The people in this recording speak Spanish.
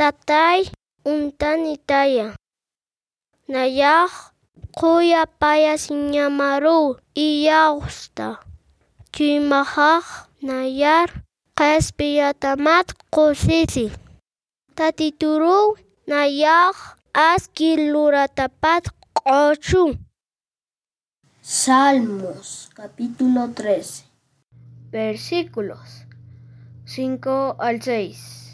tatay untanitaya. Nayaq quya paya siñamaru iyawsta. Chimahaq nayar qespiyatamat qusisi. Tatituru nayaq aski luratapat. Salmos capítulo 13 Versículos 5 al 6